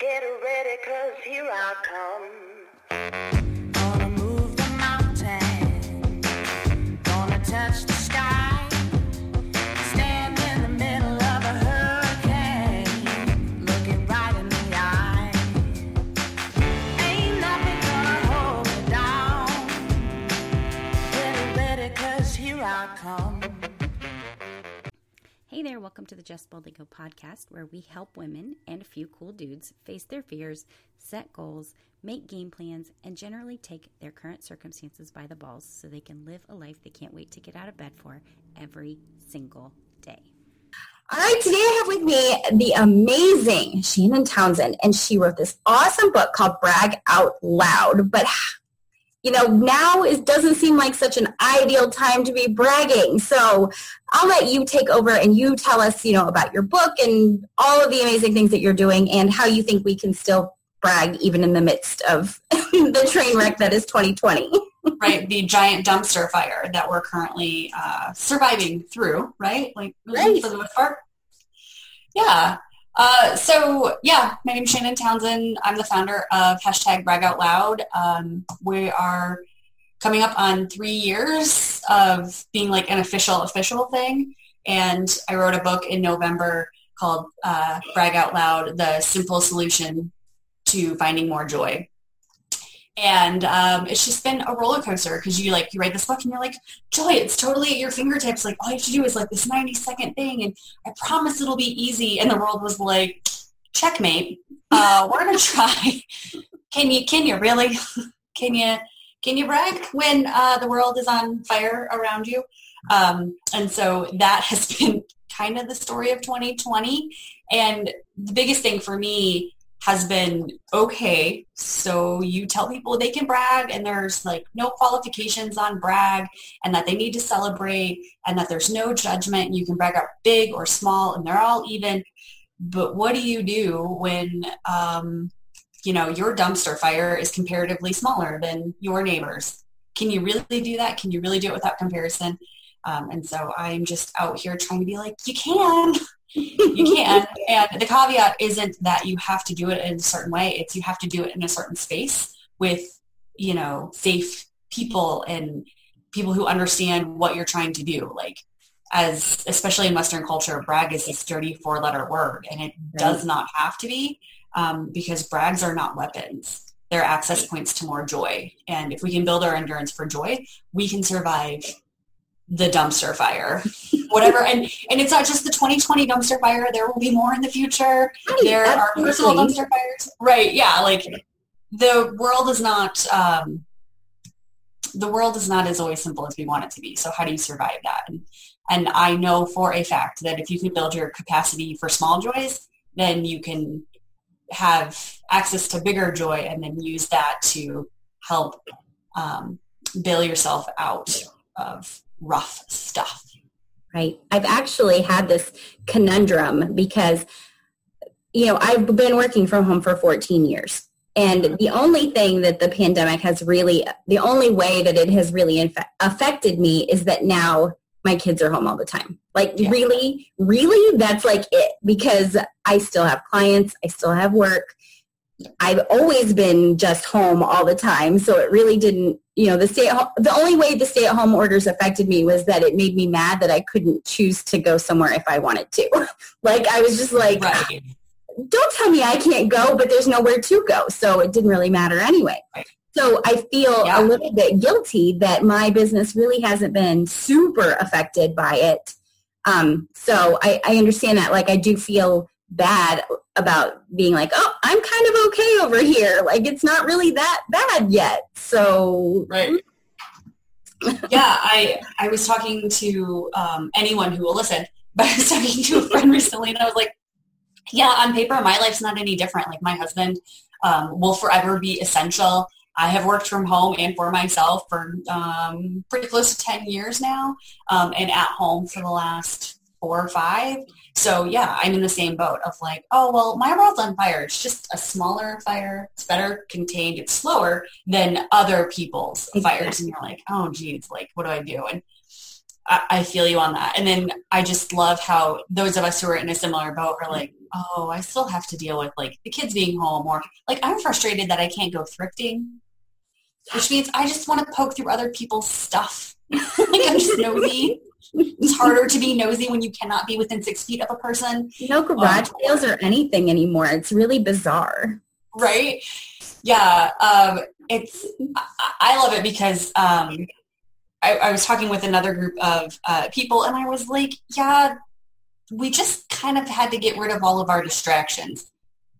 Get ready, cause here I come. There, welcome to the Just Boldly Go podcast, where we help women and a few cool dudes face their fears, set goals, make game plans, and generally take their current circumstances by the balls so they can live a life they can't wait to get out of bed for every single day. All right, today I have with me the amazing Shannon Townsend, and she wrote this awesome book called Brag Out Loud. But you know, now it doesn't seem like such an ideal time to be bragging. So I'll let you take over and you tell us, you know, about your book and all of the amazing things that you're doing and how you think we can still brag even in the midst of the train wreck that is 2020. right the giant dumpster fire that we're currently uh, surviving through right like Right. for the most part yeah uh, so yeah my name's shannon townsend. I'm the founder of hashtag brag out loud. Um, we are coming up on three years of being like an official official thing. And i wrote a book in november called uh, brag out loud the simple solution to finding more joy and um, it's just been a roller coaster because you like you write this book and you're like joy it's totally at your fingertips. Like all you have to do is like this 90 second thing and i promise it'll be easy. And the world was like checkmate. Uh, we're gonna try. Can you can you really? Can you can you brag when uh, the world is on fire around you? Um, and so that has been kind of the story of 2020 and the biggest thing for me has been okay. So you tell people they can brag and there's like no qualifications on brag and that they need to celebrate and that there's no judgment you can brag out big or small and they're all even. But what do you do when um, you know your dumpster fire is comparatively smaller than your neighbors? Can you really do that? Can you really do it without comparison? Um, and so i'm just out here trying to be like you can you can. And the caveat isn't that you have to do it in a certain way. It's you have to do it in a certain space with, you know, safe people and people who understand what you're trying to do. Like as especially in Western culture, brag is this dirty four letter word and it does not have to be um, because brags are not weapons. They're access points to more joy. And if we can build our endurance for joy, we can survive the dumpster fire. Whatever and and it's not just the 2020 dumpster fire there will be more in the future. Right, there are personal dumpster fires. Right yeah like the world is not um the world is not as always simple as we want it to be. So how do you survive that? And, and i know for a fact that if you can build your capacity for small joys then you can have access to bigger joy and then use that to help um, bail yourself out of rough stuff right? I've actually had this conundrum because, you know, I've been working from home for 14 years. And the only thing that the pandemic has really, the only way that it has really affected me is that now my kids are home all the time. Like Yeah. really, really, that's like it because I still have clients, I still have work. I've always been just home all the time, so it really didn't. You know, the stay at home, the only way the stay at home orders affected me was that it made me mad that I couldn't choose to go somewhere if I wanted to. like I was just like, right don't tell me I can't go, but there's nowhere to go, so it didn't really matter anyway. Right. So I feel Yeah. a little bit guilty that my business really hasn't been super affected by it. Um, so I, I understand that. Like I do feel bad about being like, oh, I'm kind of okay over here. Like it's not really that bad yet. So right yeah i i was talking to um, anyone who will listen but i was talking to a friend recently and i was like yeah on paper my life's not any different like my husband um, will forever be essential i have worked from home and for myself for um, pretty close to 10 years now um, and at home for the last four or five. So yeah i'm in the same boat of like oh well my world's on fire. It's just a smaller fire. It's better contained. It's slower than other people's fires. And you're like oh geez like what do i do? And I, I feel you on that. And then I just love how those of us who are in a similar boat are like, oh, I still have to deal with like the kids being home or like I'm frustrated that I can't go thrifting, which means I just want to poke through other people's stuff. like I'm just nosy. It's harder to be nosy when you cannot be within six feet of a person, No garage sales or anything anymore. It's really bizarre. right? Yeah, um, it's I, I love it because um, I, I was talking with another group of uh, people, and I was like, yeah, we just kind of had to get rid of all of our distractions.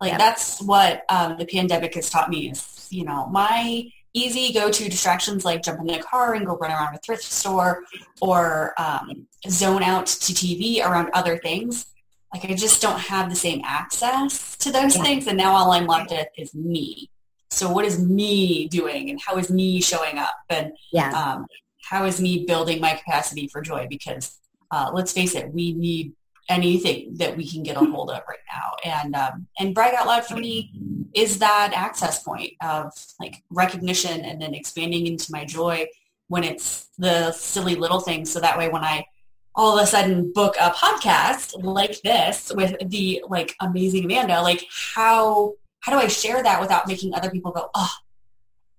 Like Yeah. that's what um, the pandemic has taught me is, you know, my easy go-to distractions like jump in the car and go run around a thrift store or um, zone out to TV around other things. Like I just don't have the same access to those Yeah. things, and now all I'm left with is me. So what is me doing, and how is me showing up, and Yeah. um, how is me building my capacity for joy? Because uh, let's face it, we need anything that we can get a hold of right now. And um, and brag out loud for me is that access point of like recognition and then expanding into my joy when it's the silly little things. So that way, when I all of a sudden book a podcast like this with the like amazing Amanda, like how how do I share that without making other people go, oh,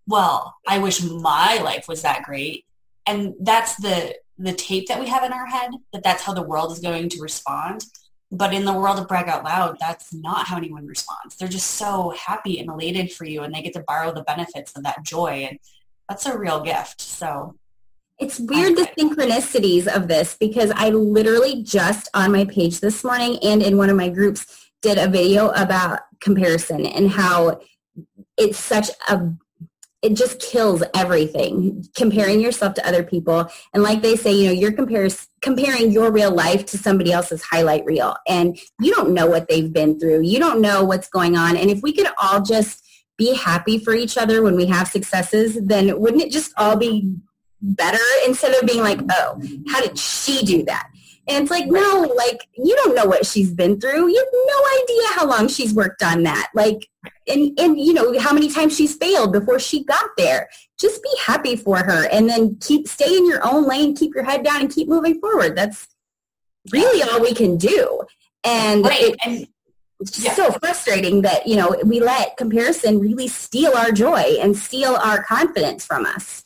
well, I wish my life was that great. And that's the the tape that we have in our head that that's how the world is going to respond. But in the world of brag out loud, that's not how anyone responds. They're just so happy and elated for you, and they get to borrow the benefits of that joy, and that's a real gift. So It's weird the synchronicities of this because I literally just on my page this morning and in one of my groups did a video about comparison and how it's such a it just kills everything comparing yourself to other people and like they say you know you're compares, comparing your real life to somebody else's highlight reel. And you don't know what they've been through. You don't know what's going on. And if we could all just be happy for each other when we have successes then wouldn't it just all be better instead of being like, oh, how did she do that? And it's like, no, like you don't know what she's been through. You have no idea how long she's worked on that. Like, and and you know how many times she's failed before she got there. Just be happy for her, and then keep stay in your own lane, keep your head down, and keep moving forward. That's really all we can do. And right, it, and it's just Yeah. so frustrating that you know we let comparison really steal our joy and steal our confidence from us.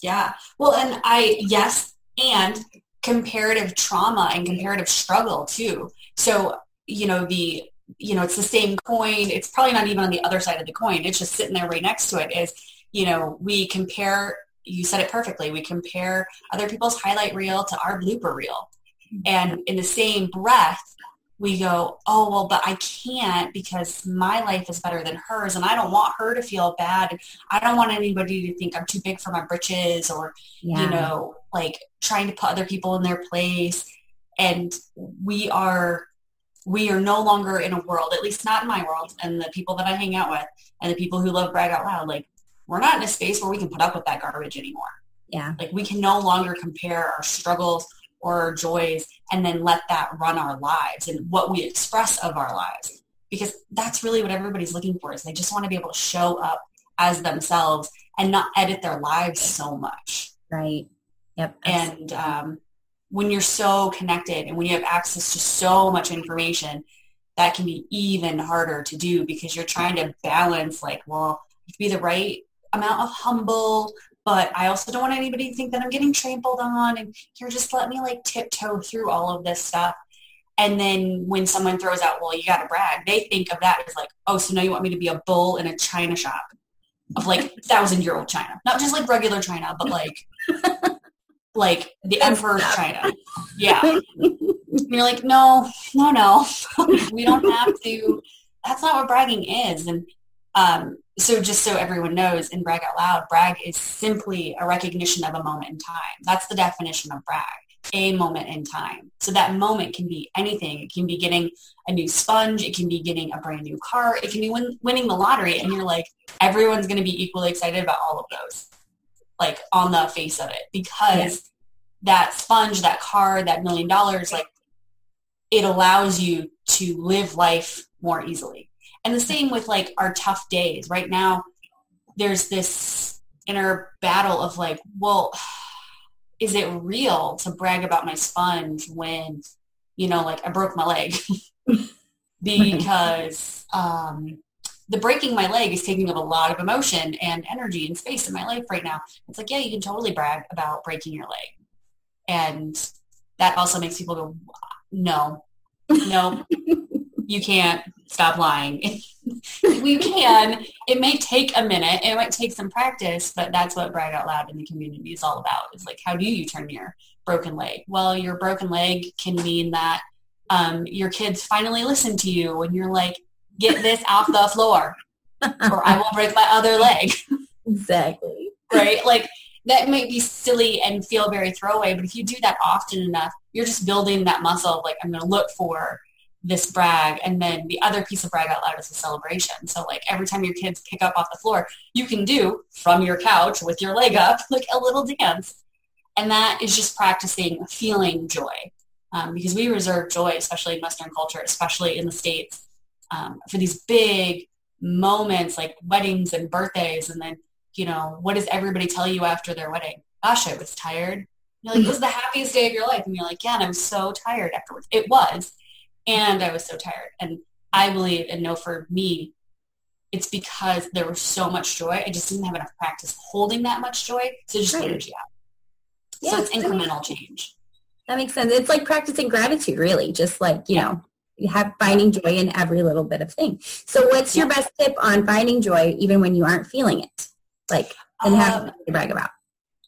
Yeah. Well, and I, yes, and comparative trauma and comparative struggle too. So, you know, the, you know, it's the same coin. It's probably not even on the other side of the coin. It's just sitting there right next to it is, you know, we compare, you said it perfectly. We compare other people's highlight reel to our blooper reel. Mm-hmm. And in the same breath, we go, oh, well, but I can't because my life is better than hers and I don't want her to feel bad. I don't want anybody to think I'm too big for my britches or, you know, like trying to put other people in their place. And we are, we are no longer in a world, at least not in my world and the people that I hang out with and the people who love brag out loud, like we're not in a space where we can put up with that garbage anymore. yeah. Like we can no longer compare our struggles or our joys and then let that run our lives and what we express of our lives. Because that's really what everybody's looking for is they just want to be able to show up as themselves and not edit their lives so much. Right. Yep. And um, when you're so connected and when you have access to so much information, that can be even harder to do because you're trying to balance like, well, you have to be the right amount of humble, but I also don't want anybody to think that I'm getting trampled on and here just let me like tiptoe through all of this stuff. And then when someone throws out, well, you got to brag, they think of that as like, oh, so now you want me to be a bull in a china shop of like thousand year old China, not just like regular China, but like, like the emperor's China. Yeah. And you're like, no, no, no, we don't have to. That's not what bragging is. And um, so just so everyone knows in Brag Out Loud, brag is simply a recognition of a moment in time. That's the definition of brag, a moment in time. So that moment can be anything. It can be getting a new sponge. It can be getting a brand new car. It can be win- winning the lottery. And you're like, everyone's going to be equally excited about all of those, like on the face of it, because that sponge, that car, that million dollars, like it allows you to live life more easily. And the same with like our tough days. Right now, there's this inner battle of like, well, is it real to brag about my sponge when, you know, like I broke my leg? because um, the breaking my leg is taking up a lot of emotion and energy and space in my life right now. It's like, yeah, you can totally brag about breaking your leg. And that also makes people go, no, no, you can't stop lying. we can. It may take a minute. It might take some practice, but that's what Brag Out Loud in the community is all about. It's like, how do you turn your broken leg? Well, your broken leg can mean that um, your kids finally listen to you and you're like, get this off the floor or I will break my other leg. Exactly. right? Like that might be silly and feel very throwaway, but if you do that often enough, you're just building that muscle of like, I'm going to look for this brag. And then the other piece of brag out loud is a celebration. So like every time your kids pick up off the floor, you can do from your couch with your leg up, like a little dance. And that is just practicing feeling joy. Um, because we reserve joy, especially in Western culture, especially in the States, um, for these big moments like weddings and birthdays. And then, you know, what does everybody tell you after their wedding? Gosh, I was tired. You're like, this is the happiest day of your life. And you're like, yeah, and I'm so tired afterwards. It was. And I was so tired. And I believe and know for me, it's because there was so much joy. I just didn't have enough practice holding that much joy. So just Right. energy out. Yeah, so it's incremental change. That makes sense. It's like practicing gratitude, really. Just like, you know, you have finding joy in every little bit of thing. So what's your best tip on finding joy even when you aren't feeling it? Like, and have Um, something to brag about.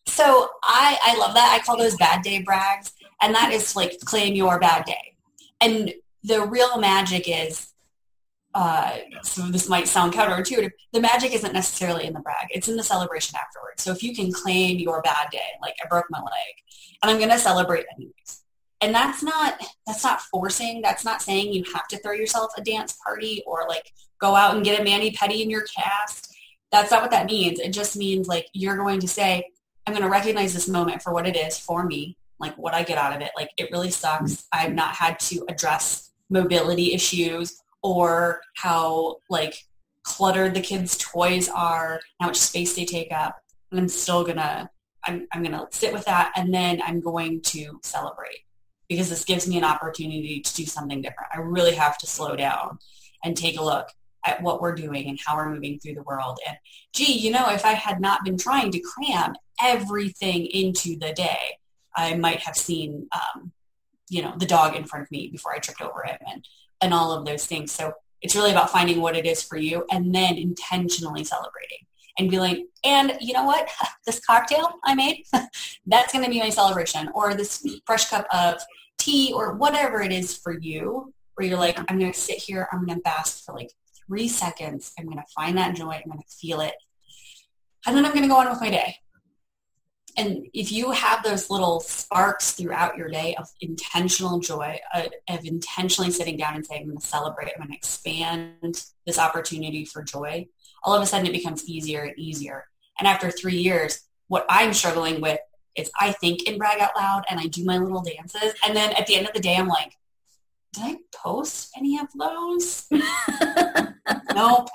So I, I love that. I call those bad day brags. And that is like claim your bad day. And the real magic is, uh, so this might sound counterintuitive, the magic isn't necessarily in the brag. It's in the celebration afterwards. So if you can claim your bad day, like I broke my leg and I'm going to celebrate anyways. And that's not, that's not forcing. That's not saying you have to throw yourself a dance party or like go out and get a mani-pedi in your cast. That's not what that means. It just means like you're going to say, I'm going to recognize this moment for what it is for me, like what I get out of it. Like it really sucks. I've not had to address mobility issues or how like cluttered the kids' toys are, how much space they take up. And I'm still gonna, I'm, I'm gonna sit with that and then I'm going to celebrate because this gives me an opportunity to do something different. I really have to slow down and take a look at what we're doing and how we're moving through the world. And gee, you know, if I had not been trying to cram everything into the day, I might have seen, um, you know, the dog in front of me before I tripped over him and, and all of those things. So it's really about finding what it is for you and then intentionally celebrating and be like, and you know what? This cocktail I made, that's going to be my celebration or this fresh cup of tea or whatever it is for you where you're like, I'm going to sit here, I'm going to bask for like three seconds. I'm going to find that joy. I'm going to feel it. And then I'm going to go on with my day. And if you have those little sparks throughout your day of intentional joy, uh, of intentionally sitting down and saying, I'm going to celebrate, I'm going to expand this opportunity for joy, all of a sudden it becomes easier and easier. And after three years, what I'm struggling with is I think and brag out loud and I do my little dances. And then at the end of the day, I'm like, did I post any of those? nope.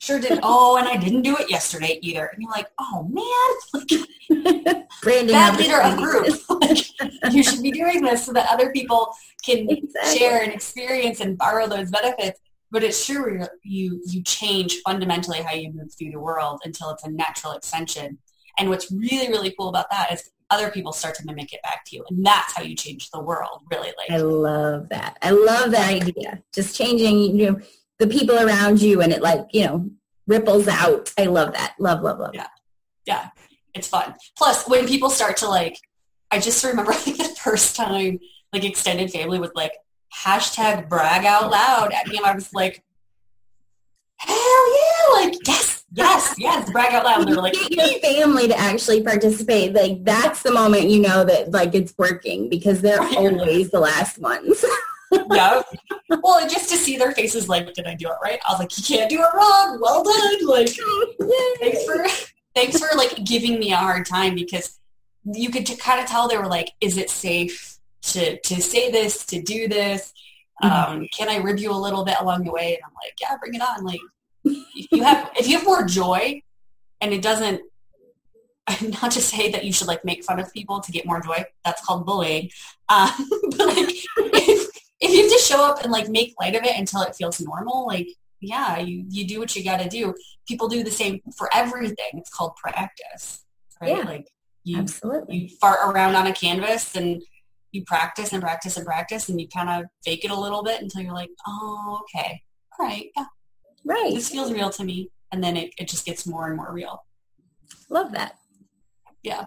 Sure did. Oh, and I didn't do it yesterday either. And you're like, oh man, like, Branding bad leader of group. Like, you should be doing this so that other people can Exactly. share and experience and borrow those benefits. But it's true you're- you you change fundamentally how you move through the world until it's a natural extension. And what's really really cool about that is other people start to mimic it back to you, and that's how you change the world. Really, like I love that. I love that idea. Just changing, you know, the people around you and it like, you know, ripples out. I love that. Love, love, love. Yeah. yeah, it's fun. Plus, when people start to like, I just remember like the first time like extended family was like hashtag brag out loud at me, and I was like, hell yeah, like yes, yes, yes, brag out loud. And they were like, Get your family to actually participate. Like that's the moment you know that like it's working because they're always the last ones. yeah. Well, just to see their faces, like, did I do it right? I was like, you can't do it wrong. Well done. Like, thanks for thanks for like giving me a hard time because you could t- kind of tell they were like, is it safe to to say this, to do this? Um, can I rib you a little bit along the way? And I'm like, yeah, bring it on. Like, if you have if you have more joy, and it doesn't not to say that you should like make fun of people to get more joy. That's called bullying. Um, but like, if, if you just show up and like make light of it until it feels normal, like yeah, you you do what you got to do. People do the same for everything. It's called practice, right? Yeah. Like you Absolutely. you fart around on a canvas and you practice and practice and practice and you kind of fake it a little bit until you're like, oh, okay, all right, yeah, Right. this feels real to me. And then it, it just gets more and more real. Love that. Yeah.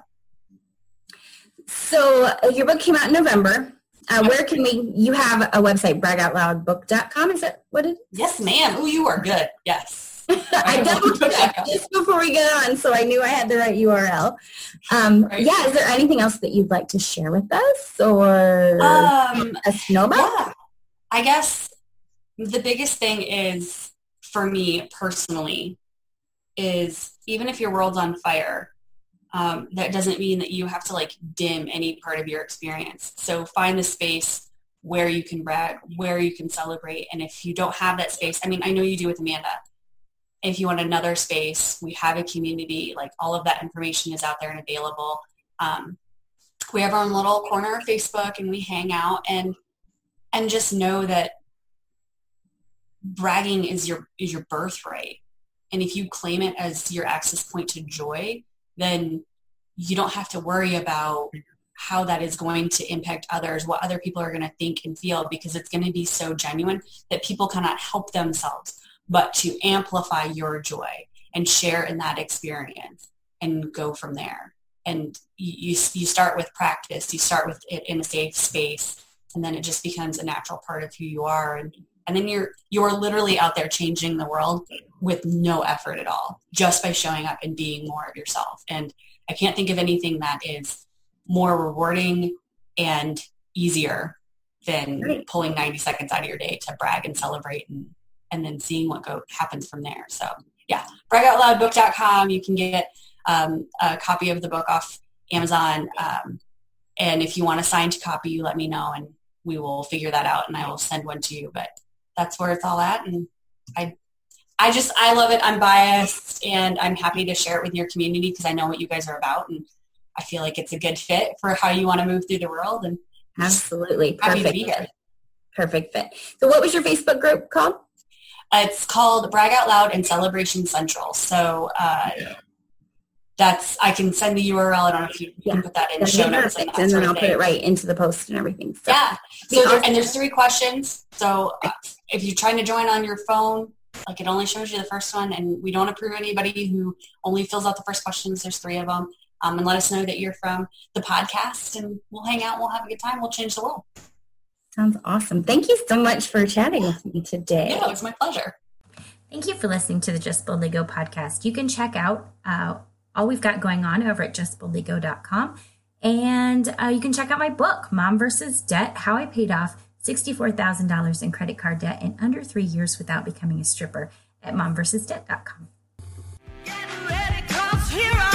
So uh, your book came out in November. Uh, where can we, you have a website, bragoutloudbook.com. Is that what it Yes, ma'am. Oh, you are good. Yes. I double checked just before we get on, so I knew I had the right URL. Um, Right. Yeah, is there anything else that you'd like to share with us or Um, us know about? yeah. I guess the biggest thing is for me personally is even if your world's on fire, um, that doesn't mean that you have to like dim any part of your experience. So find the space where you can brag, where you can celebrate. And if you don't have that space, I mean, I know you do with Amanda. If you want another space, we have a community. Like all of that information is out there and available. Um, we have our own little corner of Facebook and we hang out and and just know that bragging is your is your birthright. And if you claim it as your access point to joy, then you don't have to worry about how that is going to impact others, what other people are going to think and feel, because it's going to be so genuine that people cannot help themselves but to amplify your joy and share in that experience and go from there. And you, you, start with practice, you start with it in a safe space, and then it just becomes a natural part of who you are. And, and then you're, you're literally out there changing the world with no effort at all, just by showing up and being more of yourself. And I can't think of anything that is more rewarding and easier than Right. pulling 90 seconds out of your day to brag and celebrate and, and then seeing what go, happens from there. So yeah, bragoutloudbook.com. You can get um, a copy of the book off Amazon. Um, and if you want a signed copy, you let me know and we will figure that out and I will send one to you. But that's where it's all at. And I, I just, I love it. I'm biased and I'm happy to share it with your community because I know what you guys are about. And I feel like it's a good fit for how you want to move through the world. And Absolutely. happy to Perfect. be here. Perfect fit. So what was your Facebook group called? It's called Brag Out Loud and Celebration Central. So uh, that's I can send the URL. I don't know if you Yeah. can put that in the That'd show notes perfect. and that And then I'll put it right into the post and everything. So Yeah. be So there, and there's three questions. So uh, if you're trying to join on your phone, like it only shows you the first one, and we don't approve anybody who only fills out the first questions. There's three of them. Um, and let us know that you're from the podcast, and we'll hang out. We'll have a good time. We'll change the world. Sounds awesome. Thank you so much for chatting with me today. Yeah, it was my pleasure. Thank you for listening to the Just Boldly Go podcast. You can check out uh, all we've got going on over at justboldlygo.com. And uh, you can check out my book, Mom versus Debt How I Paid Off $64,000 in Credit Card Debt in Under Three Years Without Becoming a Stripper at momversusdebt.com. Get ready,